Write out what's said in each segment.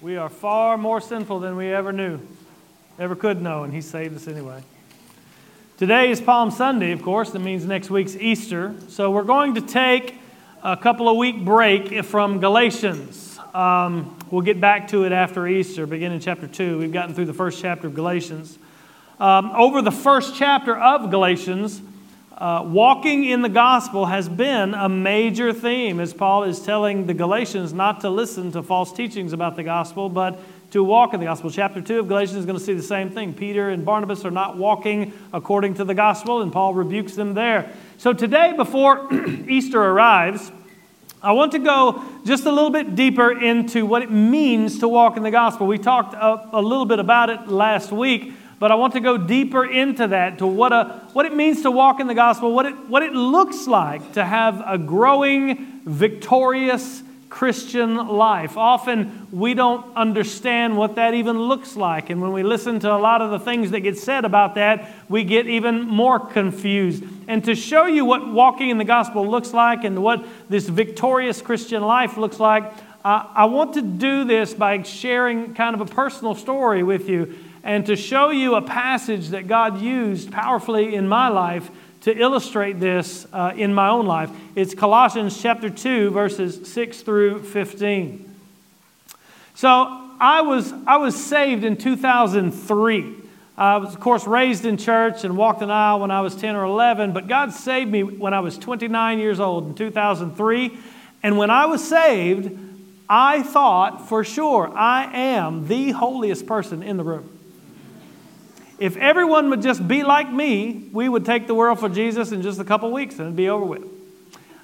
We are far more sinful than we ever knew, ever could know, and He saved us anyway. Today is Palm Sunday, of course. That means next week's Easter. So we're going to take a couple of week break from Galatians. Um, we'll get back to it after Easter, beginning chapter 2. We've gotten through the first chapter of Galatians. Um, over the first chapter of Galatians, uh, walking in the gospel has been a major theme as Paul is telling the Galatians not to listen to false teachings about the gospel, but to walk in the gospel. Chapter 2 of Galatians is going to see the same thing. Peter and Barnabas are not walking according to the gospel, and Paul rebukes them there. So today, before Easter arrives, I want to go just a little bit deeper into what it means to walk in the gospel. We talked a, a little bit about it last week, but I want to go deeper into that to what, a, what it means to walk in the gospel, what it, what it looks like to have a growing, victorious Christian life. Often we don't understand what that even looks like. And when we listen to a lot of the things that get said about that, we get even more confused. And to show you what walking in the gospel looks like and what this victorious Christian life looks like, uh, I want to do this by sharing kind of a personal story with you and to show you a passage that God used powerfully in my life to illustrate this uh, in my own life. It's Colossians chapter 2, verses 6 through 15. So I was, I was saved in 2003. I was, of course, raised in church and walked an aisle when I was 10 or 11, but God saved me when I was 29 years old in 2003. And when I was saved, I thought for sure I am the holiest person in the room. If everyone would just be like me, we would take the world for Jesus in just a couple weeks and it'd be over with.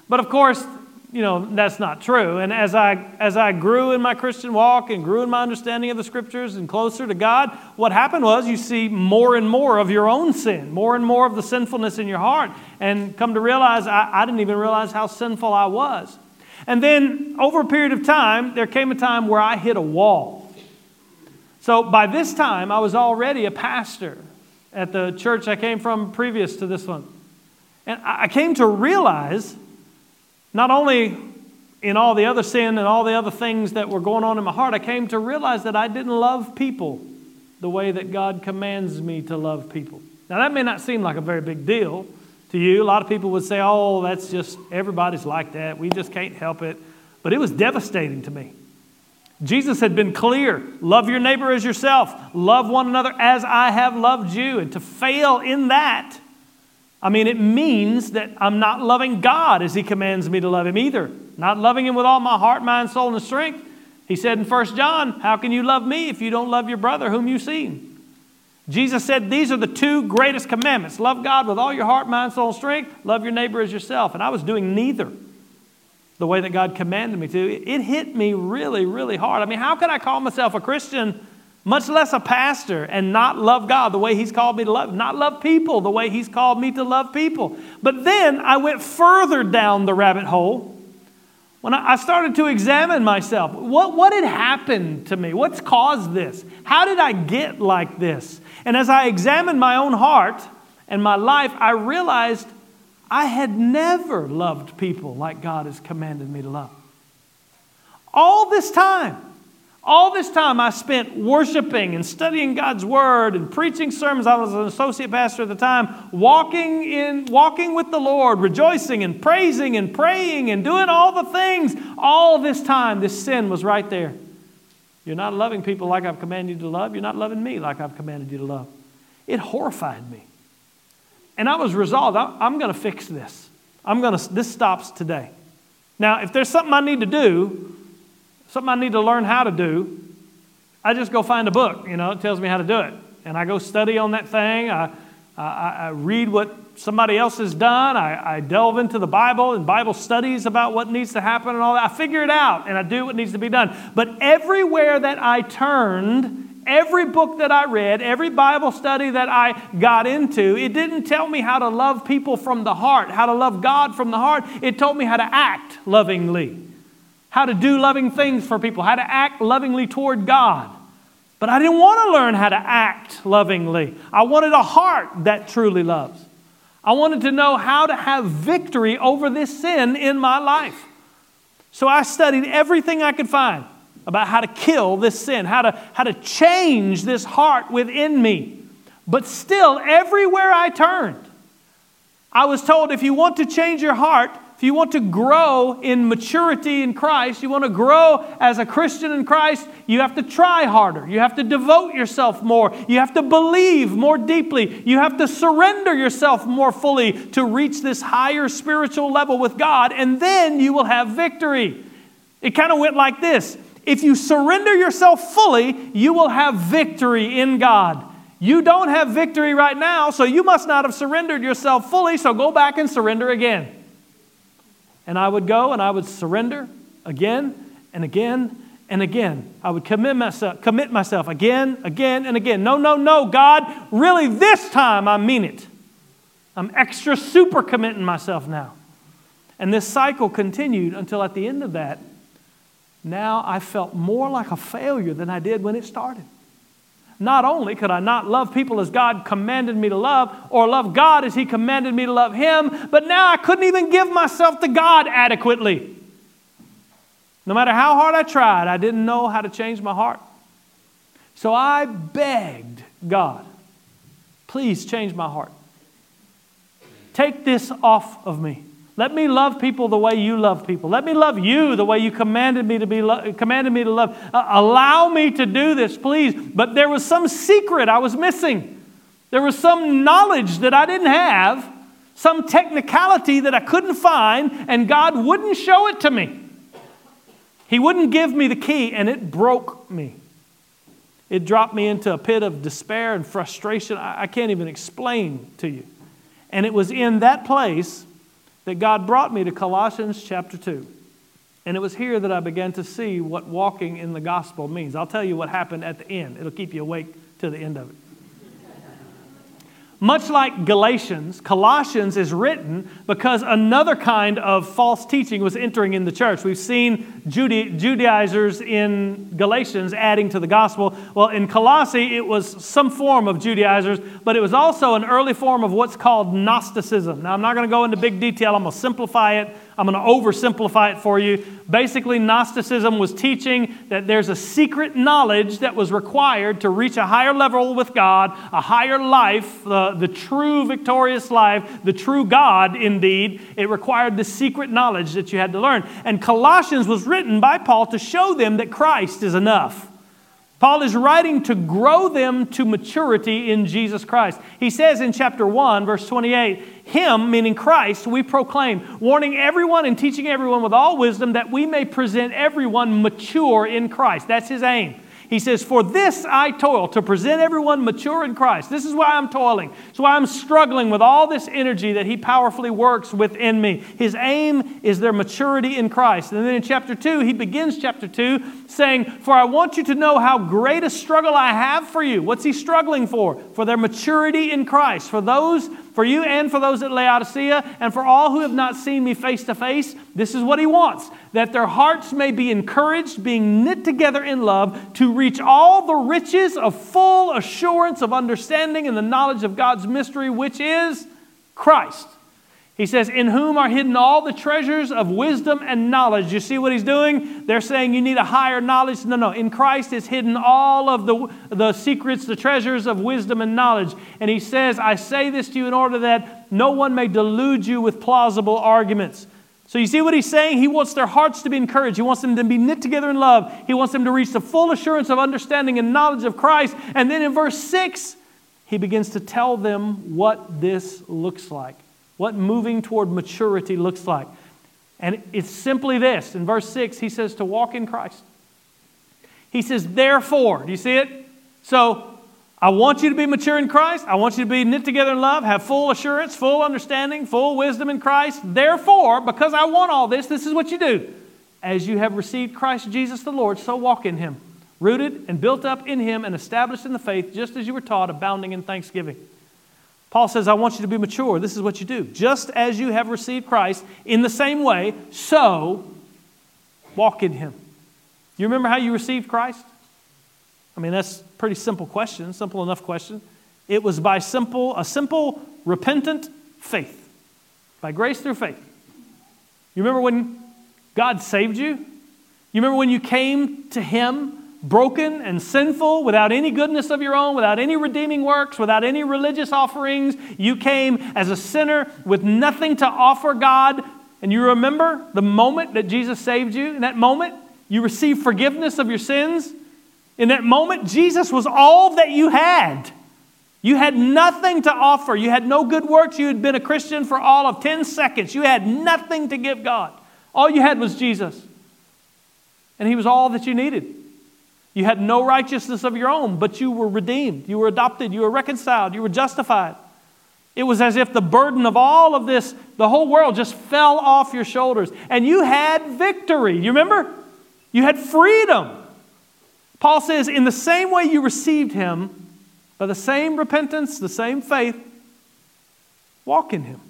But of course, you know, that's not true. And as I, as I grew in my Christian walk and grew in my understanding of the scriptures and closer to God, what happened was you see more and more of your own sin, more and more of the sinfulness in your heart, and come to realize I, I didn't even realize how sinful I was. And then over a period of time, there came a time where I hit a wall. So by this time, I was already a pastor at the church I came from previous to this one. And I came to realize, not only in all the other sin and all the other things that were going on in my heart, I came to realize that I didn't love people the way that God commands me to love people. Now, that may not seem like a very big deal to you. A lot of people would say, oh, that's just, everybody's like that. We just can't help it. But it was devastating to me. Jesus had been clear love your neighbor as yourself, love one another as I have loved you. And to fail in that, I mean, it means that I'm not loving God as He commands me to love Him either. Not loving Him with all my heart, mind, soul, and strength. He said in 1 John, How can you love me if you don't love your brother whom you see? Jesus said, These are the two greatest commandments love God with all your heart, mind, soul, and strength, love your neighbor as yourself. And I was doing neither the way that God commanded me to, it hit me really, really hard. I mean, how can I call myself a Christian, much less a pastor, and not love God the way He's called me to love, not love people the way He's called me to love people? But then I went further down the rabbit hole when I started to examine myself. What, what had happened to me? What's caused this? How did I get like this? And as I examined my own heart and my life, I realized I had never loved people like God has commanded me to love. All this time, all this time I spent worshiping and studying God's word and preaching sermons. I was an associate pastor at the time, walking in walking with the Lord, rejoicing and praising and praying and doing all the things. All this time this sin was right there. You're not loving people like I've commanded you to love. You're not loving me like I've commanded you to love. It horrified me. And I was resolved, I'm going to fix this. I'm going to, this stops today. Now, if there's something I need to do, something I need to learn how to do, I just go find a book, you know, it tells me how to do it. And I go study on that thing. I, I, I read what somebody else has done. I, I delve into the Bible and Bible studies about what needs to happen and all that. I figure it out and I do what needs to be done. But everywhere that I turned, every book that I read, every Bible study that I got into, it didn't tell me how to love people from the heart, how to love God from the heart. It told me how to act lovingly, how to do loving things for people, how to act lovingly toward God. But I didn't want to learn how to act lovingly. I wanted a heart that truly loves. I wanted to know how to have victory over this sin in my life. So I studied everything I could find about how to kill this sin, how to, how to change this heart within me. But still, everywhere I turned, I was told if you want to change your heart, if you want to grow in maturity in Christ, you want to grow as a Christian in Christ, you have to try harder. You have to devote yourself more. You have to believe more deeply. You have to surrender yourself more fully to reach this higher spiritual level with God, and then you will have victory. It kind of went like this If you surrender yourself fully, you will have victory in God. You don't have victory right now, so you must not have surrendered yourself fully, so go back and surrender again. And I would go and I would surrender again and again and again. I would commit myself, commit myself again, again, and again. No, no, no, God, really this time I mean it. I'm extra super committing myself now. And this cycle continued until at the end of that, now I felt more like a failure than I did when it started. Not only could I not love people as God commanded me to love, or love God as He commanded me to love Him, but now I couldn't even give myself to God adequately. No matter how hard I tried, I didn't know how to change my heart. So I begged God, please change my heart. Take this off of me. Let me love people the way you love people. Let me love you the way you commanded me to be lo- commanded me to love. Uh, allow me to do this, please. But there was some secret I was missing. There was some knowledge that I didn't have, some technicality that I couldn't find, and God wouldn't show it to me. He wouldn't give me the key, and it broke me. It dropped me into a pit of despair and frustration I, I can't even explain to you. And it was in that place that God brought me to Colossians chapter 2. And it was here that I began to see what walking in the gospel means. I'll tell you what happened at the end, it'll keep you awake to the end of it. Much like Galatians, Colossians is written because another kind of false teaching was entering in the church. We've seen Judaizers in Galatians adding to the gospel. Well, in Colossae, it was some form of Judaizers, but it was also an early form of what's called Gnosticism. Now, I'm not going to go into big detail, I'm going to simplify it I'm going to oversimplify it for you. Basically, Gnosticism was teaching that there's a secret knowledge that was required to reach a higher level with God, a higher life, the, the true victorious life, the true God indeed. It required the secret knowledge that you had to learn. And Colossians was written by Paul to show them that Christ is enough. Paul is writing to grow them to maturity in Jesus Christ. He says in chapter 1, verse 28, Him, meaning Christ, we proclaim, warning everyone and teaching everyone with all wisdom that we may present everyone mature in Christ. That's His aim. He says, For this I toil, to present everyone mature in Christ. This is why I'm toiling. It's why I'm struggling with all this energy that He powerfully works within me. His aim is their maturity in Christ. And then in chapter 2, he begins chapter 2 saying, For I want you to know how great a struggle I have for you. What's He struggling for? For their maturity in Christ. For those for you and for those at Laodicea, and for all who have not seen me face to face, this is what he wants that their hearts may be encouraged, being knit together in love, to reach all the riches of full assurance of understanding and the knowledge of God's mystery, which is Christ he says, In whom are hidden all the treasures of wisdom and knowledge. You see what he's doing? They're saying you need a higher knowledge. No, no. In Christ is hidden all of the, the secrets, the treasures of wisdom and knowledge. And he says, I say this to you in order that no one may delude you with plausible arguments. So you see what he's saying? He wants their hearts to be encouraged. He wants them to be knit together in love. He wants them to reach the full assurance of understanding and knowledge of Christ. And then in verse 6, he begins to tell them what this looks like what moving toward maturity looks like. And it's simply this. In verse 6, he says to walk in Christ. He says, therefore, do you see it? So, I want you to be mature in Christ. I want you to be knit together in love, have full assurance, full understanding, full wisdom in Christ. Therefore, because I want all this, this is what you do. As you have received Christ Jesus the Lord, so walk in him, rooted and built up in him and established in the faith, just as you were taught, abounding in thanksgiving. Paul says, I want you to be mature. This is what you do. Just as you have received Christ, in the same way, so walk in him. You remember how you received Christ? I mean, that's a pretty simple question, simple enough question. It was by simple, a simple, repentant faith, by grace through faith. You remember when God saved you? You remember when you came to Him broken and sinful, without any goodness of your own, without any redeeming works, without any religious offerings? You came as a sinner with nothing to offer God. And you remember the moment that Jesus saved you? In that moment, you received forgiveness of your sins. In that moment, Jesus was all that you had. You had nothing to offer. You had no good works. You had been a Christian for all of 10 seconds. You had nothing to give God. All you had was Jesus. And He was all that you needed. You had no righteousness of your own, but you were redeemed. You were adopted. You were reconciled. You were justified. It was as if the burden of all of this, the whole world, just fell off your shoulders. And you had victory. You remember? You had freedom. Paul says, in the same way you received Him, by the same repentance, the same faith, walk in Him.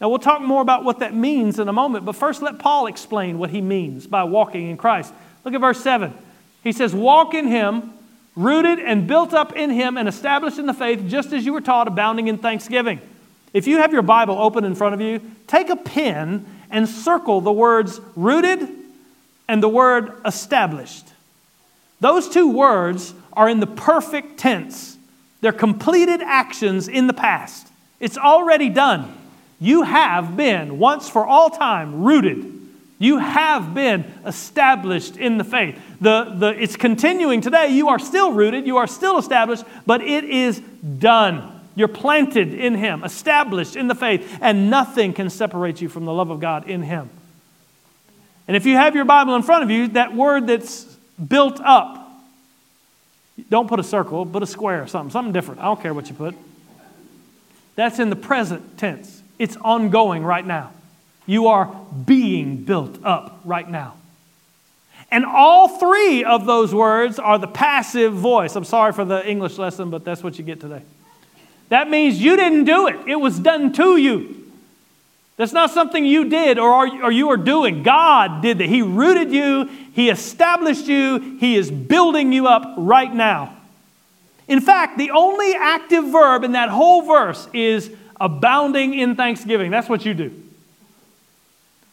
Now, we'll talk more about what that means in a moment, but first let Paul explain what he means by walking in Christ. Look at verse 7. He says, Walk in Him, rooted and built up in Him, and established in the faith, just as you were taught, abounding in thanksgiving. If you have your Bible open in front of you, take a pen and circle the words rooted and the word established. Those two words are in the perfect tense. They're completed actions in the past. It's already done. You have been, once for all time, rooted. You have been established in the faith. The, the, it's continuing today. You are still rooted, you are still established, but it is done. You're planted in Him, established in the faith, and nothing can separate you from the love of God in Him. And if you have your Bible in front of you, that word that's built up, don't put a circle, put a square, something, something different. I don't care what you put. That's in the present tense. It's ongoing right now. You are being built up right now. And all three of those words are the passive voice. I'm sorry for the English lesson, but that's what you get today. That means you didn't do it, it was done to you. That's not something you did or, are, or you are doing. God did that. He rooted you, He established you, He is building you up right now. In fact, the only active verb in that whole verse is abounding in thanksgiving. That's what you do.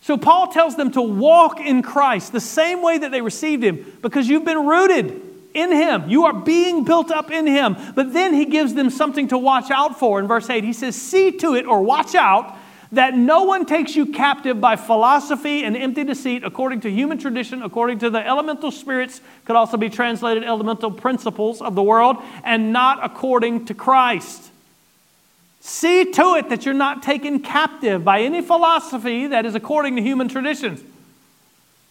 So Paul tells them to walk in Christ the same way that they received Him because you've been rooted in Him. You are being built up in Him. But then He gives them something to watch out for. In verse 8, He says, See to it or watch out that no one takes you captive by philosophy and empty deceit according to human tradition, according to the elemental spirits, could also be translated elemental principles of the world, and not according to Christ. See to it that you're not taken captive by any philosophy that is according to human traditions.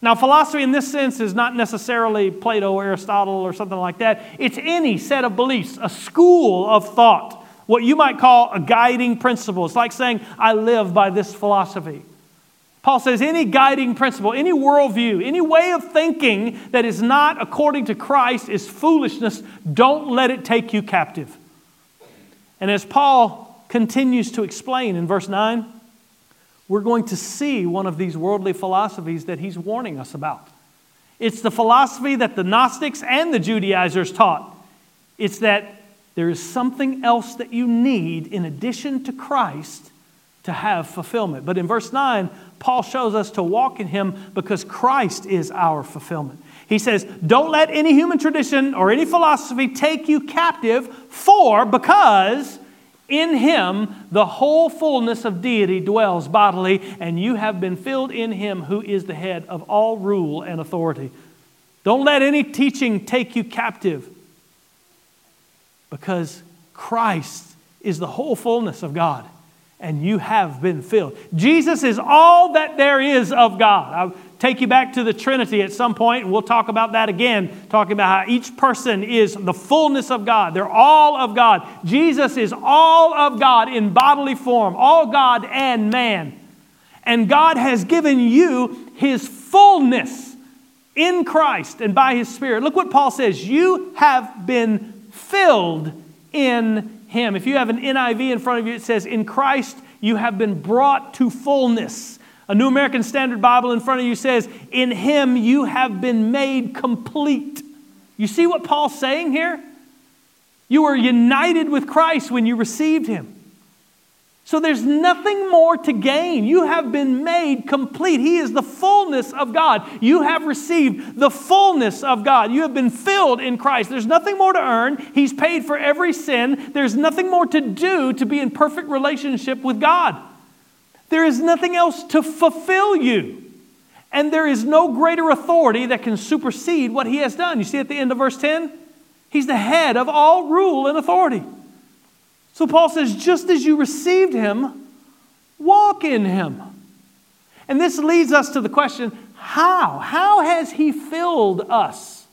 Now, philosophy in this sense is not necessarily Plato or Aristotle or something like that. It's any set of beliefs, a school of thought what you might call a guiding principle. It's like saying, I live by this philosophy. Paul says any guiding principle, any worldview, any way of thinking that is not according to Christ is foolishness. Don't let it take you captive. And as Paul continues to explain in verse 9, we're going to see one of these worldly philosophies that he's warning us about. It's the philosophy that the Gnostics and the Judaizers taught. It's that there is something else that you need in addition to Christ to have fulfillment. But in verse 9, Paul shows us to walk in him because Christ is our fulfillment. He says, Don't let any human tradition or any philosophy take you captive, for because in him the whole fullness of deity dwells bodily, and you have been filled in him who is the head of all rule and authority. Don't let any teaching take you captive because Christ is the whole fullness of God and you have been filled. Jesus is all that there is of God. I'll take you back to the Trinity at some point, and we'll talk about that again, talking about how each person is the fullness of God. They're all of God. Jesus is all of God in bodily form, all God and man. And God has given you his fullness in Christ and by his Spirit. Look what Paul says you have been filled in him. If you have an NIV in front of you, it says, In Christ you have been brought to fullness. A New American Standard Bible in front of you says, In him you have been made complete. You see what Paul's saying here? You were united with Christ when you received him. So there's nothing more to gain. You have been made complete. He is the fullness of God. You have received the fullness of God. You have been filled in Christ. There's nothing more to earn. He's paid for every sin. There's nothing more to do to be in perfect relationship with God. There is nothing else to fulfill you. And there is no greater authority that can supersede what He has done. You see at the end of verse 10? He's the head of all rule and authority. So Paul says, just as you received him, walk in him. And this leads us to the question how? How has he filled us?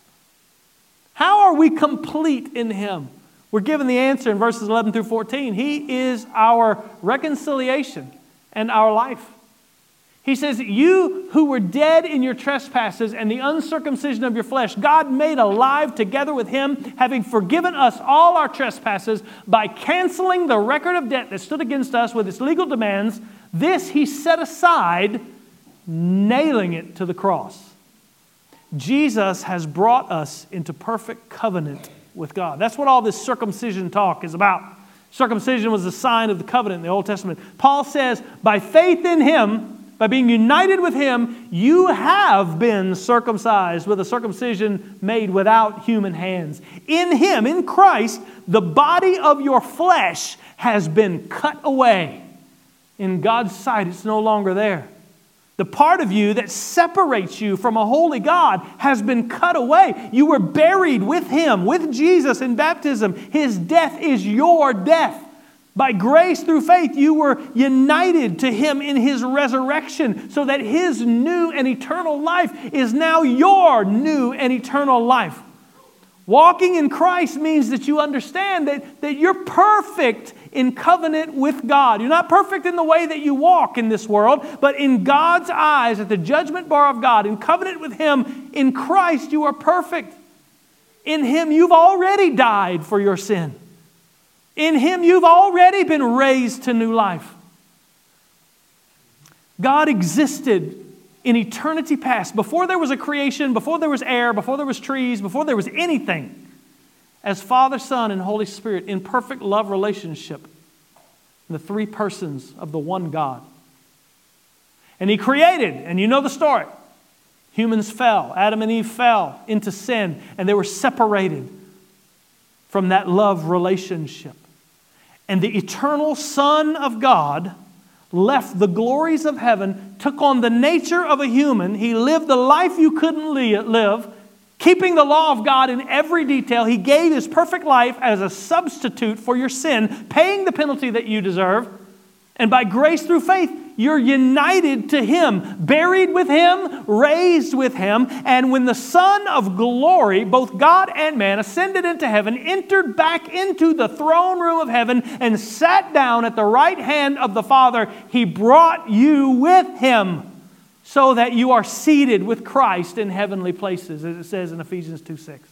How are we complete in him? We're given the answer in verses 11 through 14. He is our reconciliation and our life. He says, You who were dead in your trespasses and the uncircumcision of your flesh, God made alive together with him, having forgiven us all our trespasses by canceling the record of debt that stood against us with its legal demands. This he set aside, nailing it to the cross. Jesus has brought us into perfect covenant with God. That's what all this circumcision talk is about. Circumcision was a sign of the covenant in the Old Testament. Paul says, by faith in him, by being united with him, you have been circumcised with a circumcision made without human hands. In him, in Christ, the body of your flesh has been cut away. In God's sight, it's no longer there. The part of you that separates you from a holy God has been cut away. You were buried with Him, with Jesus in baptism. His death is your death. By grace through faith, you were united to him in his resurrection, so that his new and eternal life is now your new and eternal life. Walking in Christ means that you understand that, that you're perfect in covenant with God. You're not perfect in the way that you walk in this world, but in God's eyes, at the judgment bar of God, in covenant with Him, in Christ, you are perfect. In Him, you've already died for your sin. In Him, you've already been raised to new life. God existed in eternity past, before there was a creation, before there was air, before there was trees, before there was anything, as Father, Son, and Holy Spirit in perfect love relationship, the three persons of the one God. And He created, and you know the story. Humans fell, Adam and Eve fell into sin, and they were separated from that love relationship. And the eternal Son of God left the glories of heaven, took on the nature of a human. He lived the life you couldn't live, keeping the law of God in every detail. He gave his perfect life as a substitute for your sin, paying the penalty that you deserve. And by grace through faith, you're united to Him, buried with Him, raised with Him. And when the Son of glory, both God and man, ascended into heaven, entered back into the throne room of heaven, and sat down at the right hand of the Father, He brought you with Him so that you are seated with Christ in heavenly places, as it says in Ephesians 2 6.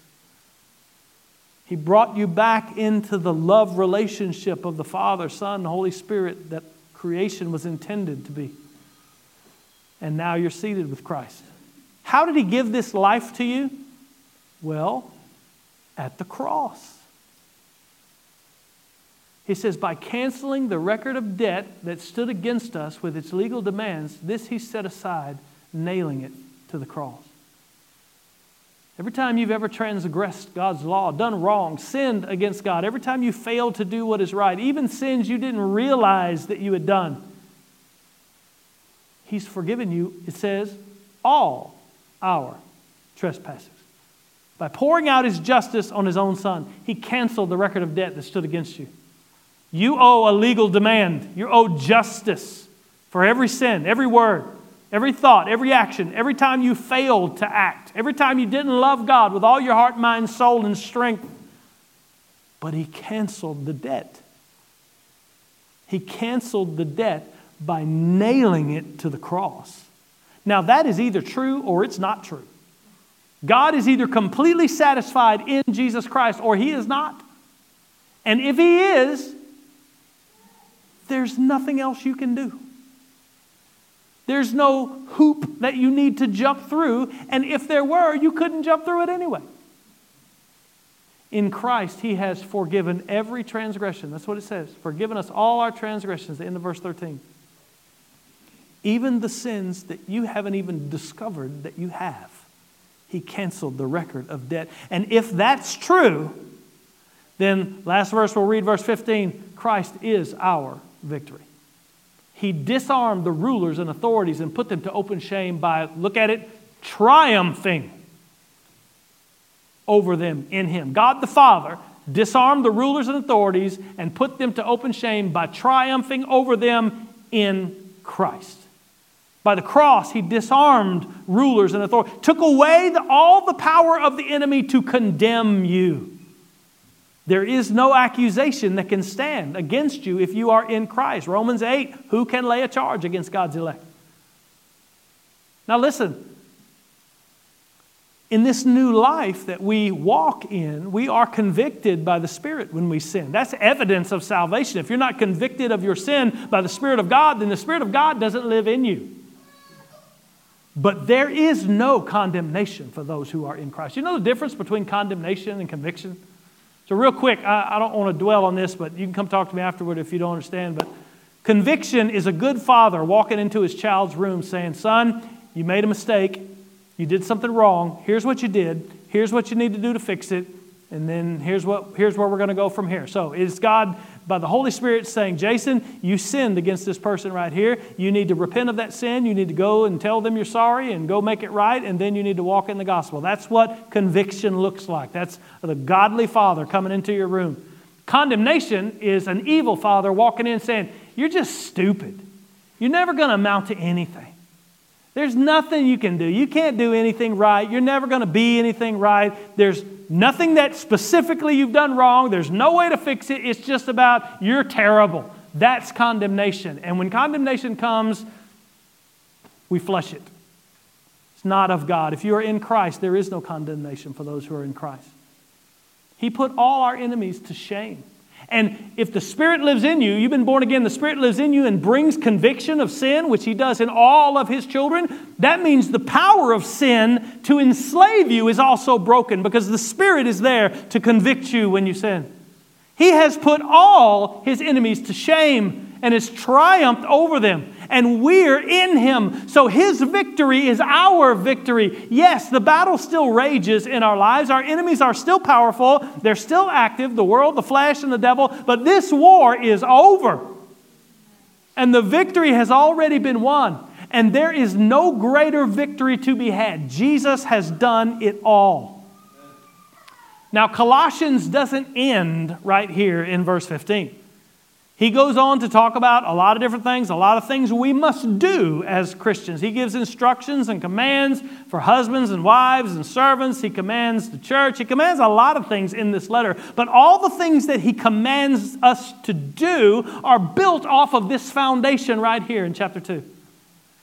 He brought you back into the love relationship of the Father, Son, Holy Spirit that creation was intended to be. And now you're seated with Christ. How did He give this life to you? Well, at the cross. He says, by canceling the record of debt that stood against us with its legal demands, this He set aside, nailing it to the cross. Every time you've ever transgressed God's law, done wrong, sinned against God, every time you failed to do what is right, even sins you didn't realize that you had done, He's forgiven you, it says, all our trespasses. By pouring out His justice on His own Son, He canceled the record of debt that stood against you. You owe a legal demand, you owe justice for every sin, every word, Every thought, every action, every time you failed to act, every time you didn't love God with all your heart, mind, soul, and strength. But He canceled the debt. He canceled the debt by nailing it to the cross. Now, that is either true or it's not true. God is either completely satisfied in Jesus Christ or He is not. And if He is, there's nothing else you can do. There's no hoop that you need to jump through, and if there were, you couldn't jump through it anyway. In Christ, He has forgiven every transgression. That's what it says. Forgiven us all our transgressions, the end of verse 13. Even the sins that you haven't even discovered that you have. He canceled the record of debt. And if that's true, then last verse we'll read, verse 15 Christ is our victory. He disarmed the rulers and authorities and put them to open shame by, look at it, triumphing over them in Him. God the Father disarmed the rulers and authorities and put them to open shame by triumphing over them in Christ. By the cross, he disarmed rulers and authorities, took away the, all the power of the enemy to condemn you. There is no accusation that can stand against you if you are in Christ. Romans 8 Who can lay a charge against God's elect? Now, listen. In this new life that we walk in, we are convicted by the Spirit when we sin. That's evidence of salvation. If you're not convicted of your sin by the Spirit of God, then the Spirit of God doesn't live in you. But there is no condemnation for those who are in Christ. You know the difference between condemnation and conviction? So, real quick, I, I don't want to dwell on this, but you can come talk to me afterward if you don't understand. But conviction is a good father walking into his child's room saying, Son, you made a mistake. You did something wrong. Here's what you did. Here's what you need to do to fix it. And then here's, what, here's where we're going to go from here. So, is God by the Holy Spirit saying, Jason, you sinned against this person right here. You need to repent of that sin. You need to go and tell them you're sorry and go make it right, and then you need to walk in the gospel. That's what conviction looks like. That's the godly father coming into your room. Condemnation is an evil father walking in saying, You're just stupid. You're never going to amount to anything. There's nothing you can do. You can't do anything right. You're never going to be anything right. There's Nothing that specifically you've done wrong. There's no way to fix it. It's just about you're terrible. That's condemnation. And when condemnation comes, we flush it. It's not of God. If you are in Christ, there is no condemnation for those who are in Christ. He put all our enemies to shame. And if the Spirit lives in you, you've been born again, the Spirit lives in you and brings conviction of sin, which He does in all of His children, that means the power of sin to enslave you is also broken because the Spirit is there to convict you when you sin. He has put all His enemies to shame and has triumphed over them and we're in him. So his victory is our victory. Yes, the battle still rages in our lives. Our enemies are still powerful, they're still active the world, the flesh, and the devil. But this war is over. And the victory has already been won. And there is no greater victory to be had. Jesus has done it all. Now, Colossians doesn't end right here in verse 15. He goes on to talk about a lot of different things, a lot of things we must do as Christians. He gives instructions and commands for husbands and wives and servants. He commands the church. He commands a lot of things in this letter. But all the things that he commands us to do are built off of this foundation right here in chapter 2.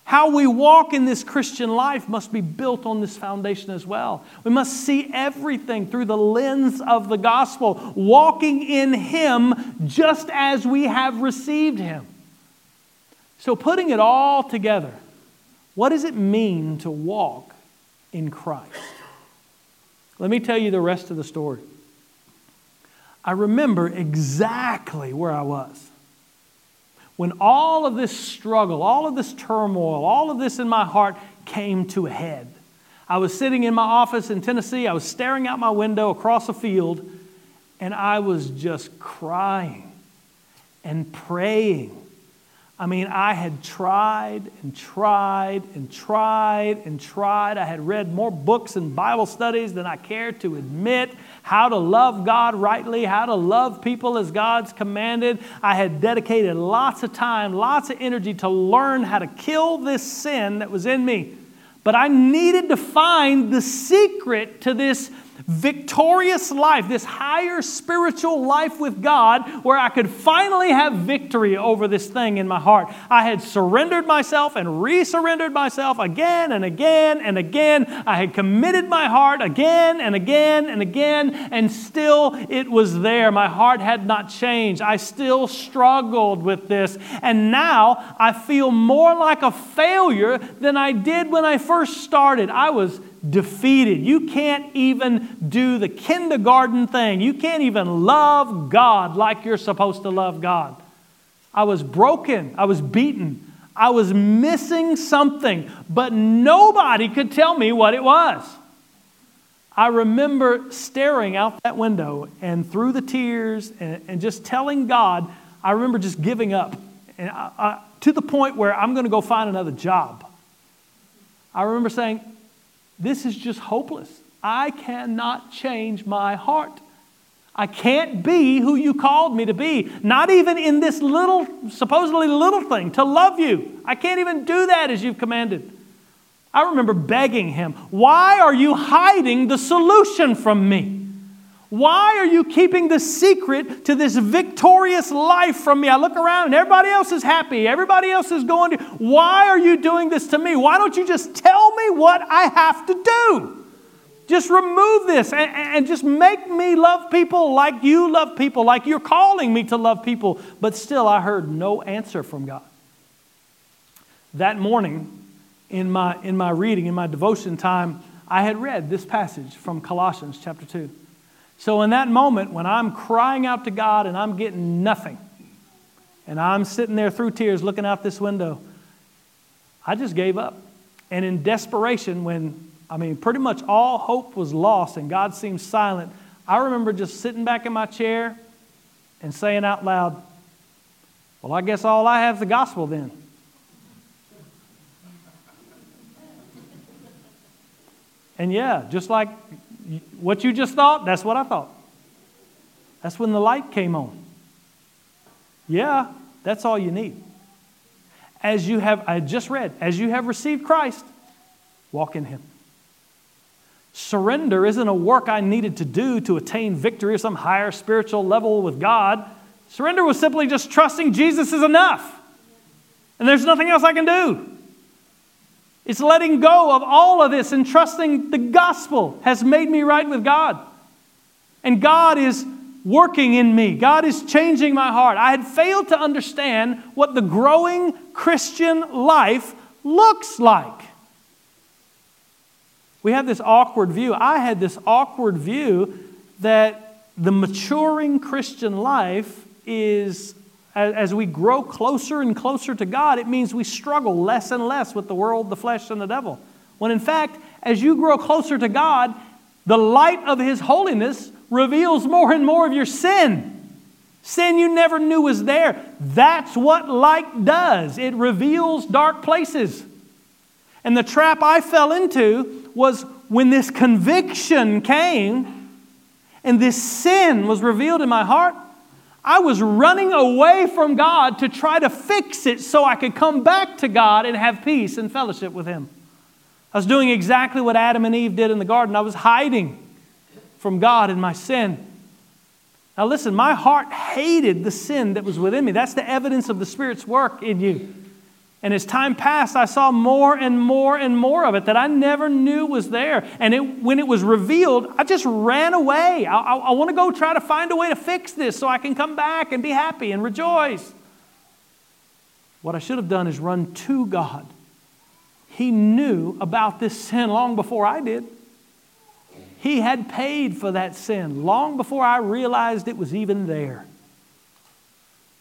How we walk in this Christian life must be built on this foundation as well. We must see everything through the lens of the gospel, walking in Him just as we have received Him. So, putting it all together, what does it mean to walk in Christ? Let me tell you the rest of the story. I remember exactly where I was when all of this struggle, all of this turmoil, all of this in my heart came to a head. I was sitting in my office in Tennessee, I was staring out my window across a field, and I was just crying and praying I mean, I had tried and tried and tried and tried. I had read more books and Bible studies than I care to admit. How to love God rightly, how to love people as God's commanded. I had dedicated lots of time, lots of energy to learn how to kill this sin that was in me. But I needed to find the secret to this victorious life, this higher spiritual life with God, where I could finally have victory over this thing in my heart. I had surrendered myself and resurrendered myself again and again and again. I had committed my heart again and again and again, and still it was there. My heart had not changed. I still struggled with this. And now I feel more like a failure than I did when I first started. I was defeated. You can't even do the kindergarten thing. You can't even love God like you're supposed to love God. I was broken. I was beaten. I was missing something, but nobody could tell me what it was. I remember staring out that window and through the tears and, and just telling God, I remember just giving up and I, I, to the point where I'm going to go find another job. I remember saying, This is just hopeless. I cannot change my heart. I can't be who you called me to be, not even in this little, supposedly little thing, to love you. I can't even do that as you've commanded. I remember begging him, Why are you hiding the solution from me? Why are you keeping the secret to this victorious life from me? I look around and everybody else is happy. Everybody else is going to. Why are you doing this to me? Why don't you just tell me what I have to do? Just remove this and, and just make me love people like you love people, like you're calling me to love people. But still, I heard no answer from God. That morning, in my, in my reading, in my devotion time, I had read this passage from Colossians chapter 2. So, in that moment, when I'm crying out to God and I'm getting nothing, and I'm sitting there through tears looking out this window, I just gave up. And in desperation, when, I mean, pretty much all hope was lost and God seemed silent, I remember just sitting back in my chair and saying out loud, Well, I guess all I have is the gospel then. And yeah, just like what you just thought, that's what I thought. That's when the light came on. Yeah, that's all you need. As you have, I just read, as you have received Christ, walk in Him. Surrender isn't a work I needed to do to attain victory or some higher spiritual level with God. Surrender was simply just trusting Jesus is enough. And there's nothing else I can do. It's letting go of all of this and trusting the gospel has made me right with God. And God is working in me. God is changing my heart. I had failed to understand what the growing Christian life looks like. We have this awkward view. I had this awkward view that the maturing Christian life is as we grow closer and closer to God, it means we struggle less and less with the world, the flesh, and the devil. When in fact, as you grow closer to God, the light of His holiness reveals more and more of your sin. Sin you never knew was there. That's what light does, it reveals dark places. And the trap I fell into was when this conviction came and this sin was revealed in my heart, I was running away from God to try to fix it so I could come back to God and have peace and fellowship with Him. I was doing exactly what Adam and Eve did in the garden. I was hiding from God in my sin. Now, listen, my heart hated the sin that was within me. That's the evidence of the Spirit's work in you. And as time passed, I saw more and more and more of it that I never knew was there. And it, when it was revealed, I just ran away. I, I, I want to go try to find a way to fix this so I can come back and be happy and rejoice. What I should have done is run to God. He knew about this sin long before I did. He had paid for that sin long before I realized it was even there.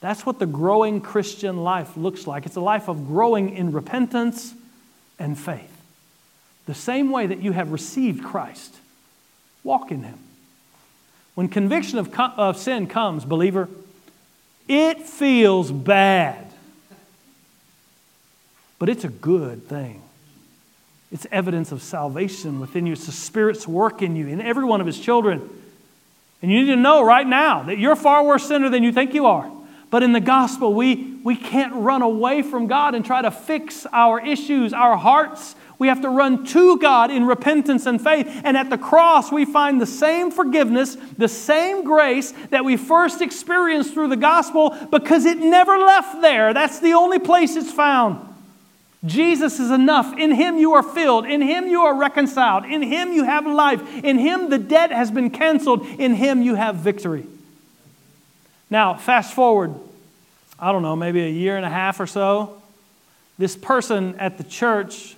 That's what the growing Christian life looks like. It's a life of growing in repentance and faith. The same way that you have received Christ, walk in Him. When conviction of, of sin comes, believer, it feels bad. But it's a good thing. It's evidence of salvation within you. It's the Spirit's work in you, in every one of His children. And you need to know right now that you're far worse sinner than you think you are. But in the gospel, we, we can't run away from God and try to fix our issues, our hearts. We have to run to God in repentance and faith. And at the cross, we find the same forgiveness, the same grace that we first experienced through the gospel because it never left there. That's the only place it's found. Jesus is enough. In Him you are filled. In Him you are reconciled. In Him you have life. In Him the debt has been canceled. In Him you have victory. Now, fast forward, I don't know, maybe a year and a half or so. This person at the church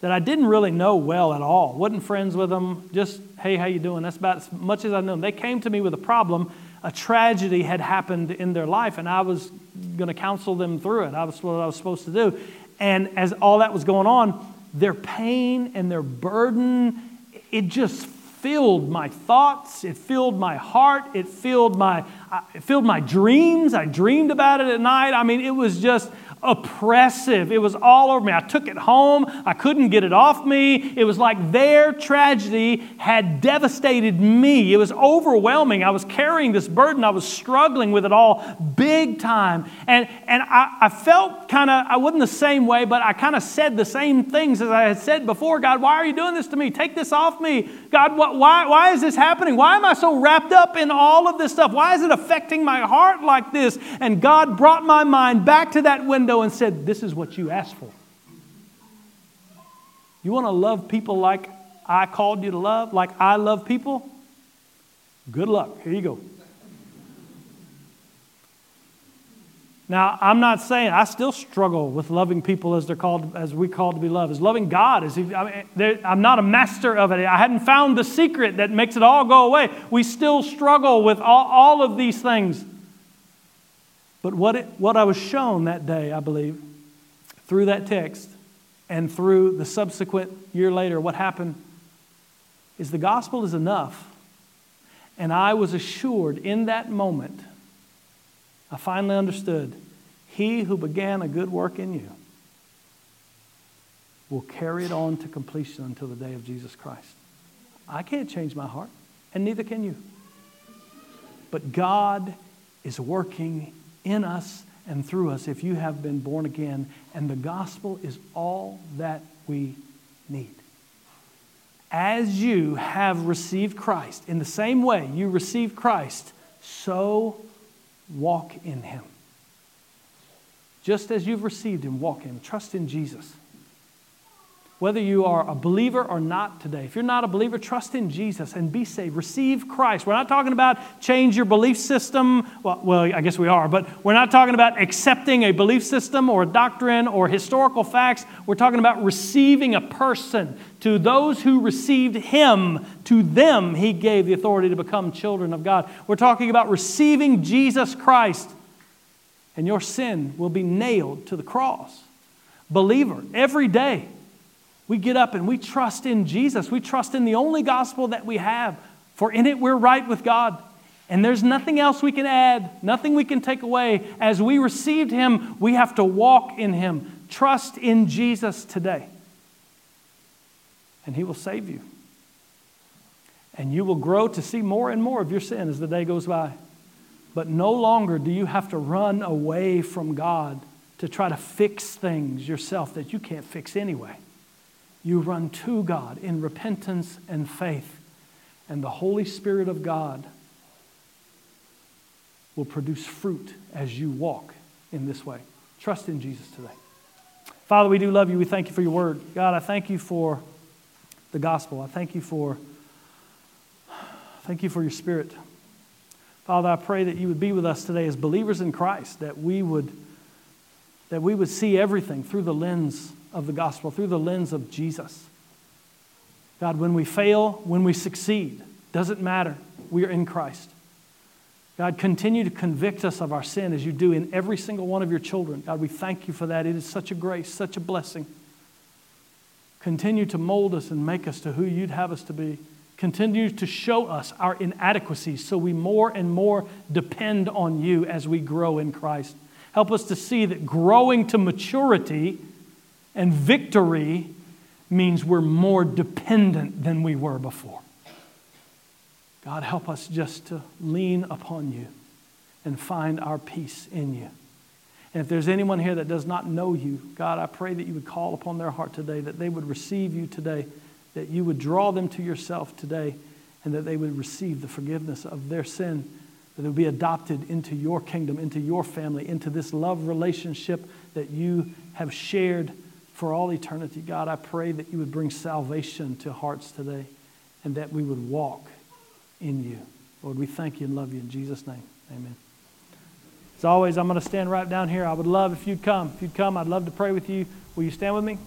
that I didn't really know well at all. wasn't friends with them. Just hey, how you doing? That's about as much as I knew. They came to me with a problem. A tragedy had happened in their life, and I was going to counsel them through it. I was what I was supposed to do. And as all that was going on, their pain and their burden, it just filled my thoughts. It filled my heart. It filled my, uh, it filled my dreams. I dreamed about it at night. I mean, it was just oppressive. It was all over me. I took it home. I couldn't get it off me. It was like their tragedy had devastated me. It was overwhelming. I was carrying this burden. I was struggling with it all big time. And, and I, I felt kind of, I wasn't the same way, but I kind of said the same things as I had said before. God, why are you doing this to me? Take this off me. God, why, why is this happening? Why am I so wrapped up in all of this stuff? Why is it affecting my heart like this? And God brought my mind back to that window window and said, This is what you asked for. You want to love people like I called you to love, like I love people? Good luck. Here you go. Now, I'm not saying I still struggle with loving people as they're called, as we called to be loved. As loving God, as he, I mean, I'm not a master of it. I hadn't found the secret that makes it all go away. We still struggle with all, all of these things. But what, it, what I was shown that day, I believe, through that text and through the subsequent year later, what happened is the gospel is enough. And I was assured in that moment, I finally understood he who began a good work in you will carry it on to completion until the day of Jesus Christ. I can't change my heart, and neither can you. But God is working in us and through us if you have been born again, and the gospel is all that we need. As you have received Christ, in the same way you received Christ, so walk in him. Just as you've received him, walk in him. Trust in Jesus whether you are a believer or not today. If you're not a believer, trust in Jesus and be saved. Receive Christ. We're not talking about change your belief system. Well, well, I guess we are, but we're not talking about accepting a belief system or a doctrine or historical facts. We're talking about receiving a person. To those who received him, to them he gave the authority to become children of God. We're talking about receiving Jesus Christ, and your sin will be nailed to the cross. Believer, every day we get up and we trust in Jesus. We trust in the only gospel that we have, for in it we're right with God. And there's nothing else we can add, nothing we can take away. As we received Him, we have to walk in Him. Trust in Jesus today, and He will save you. And you will grow to see more and more of your sin as the day goes by. But no longer do you have to run away from God to try to fix things yourself that you can't fix anyway you run to God in repentance and faith, and the Holy Spirit of God will produce fruit as you walk in this way. Trust in Jesus today. Father, we do love you. We thank you for your word. God, I thank you for the gospel. I thank you for thank you for your spirit. Father, I pray that you would be with us today as believers in Christ, that we would that we would see everything through the lens of the gospel, through the lens of Jesus. God, when we fail, when we succeed, doesn't matter. We are in Christ. God, continue to convict us of our sin as you do in every single one of your children. God, we thank you for that. It is such a grace, such a blessing. Continue to mold us and make us to who you'd have us to be. Continue to show us our inadequacies so we more and more depend on you as we grow in Christ. Help us to see that growing to maturity and victory means we're more dependent than we were before. God, help us just to lean upon you and find our peace in you. And if there's anyone here that does not know you, God, I pray that you would call upon their heart today, that they would receive you today, that you would draw them to yourself today, and that they would receive the forgiveness of their sin, that they would be adopted into your kingdom, into your family, into this love relationship that you have shared for all eternity. God, I pray that you would bring salvation to hearts today and that we would walk in you. Lord, we thank you and love you in Jesus' name. Amen. As always, I'm going to stand right down here. I would love if you'd come. If you'd come, I'd love to pray with you. Will you stand with me?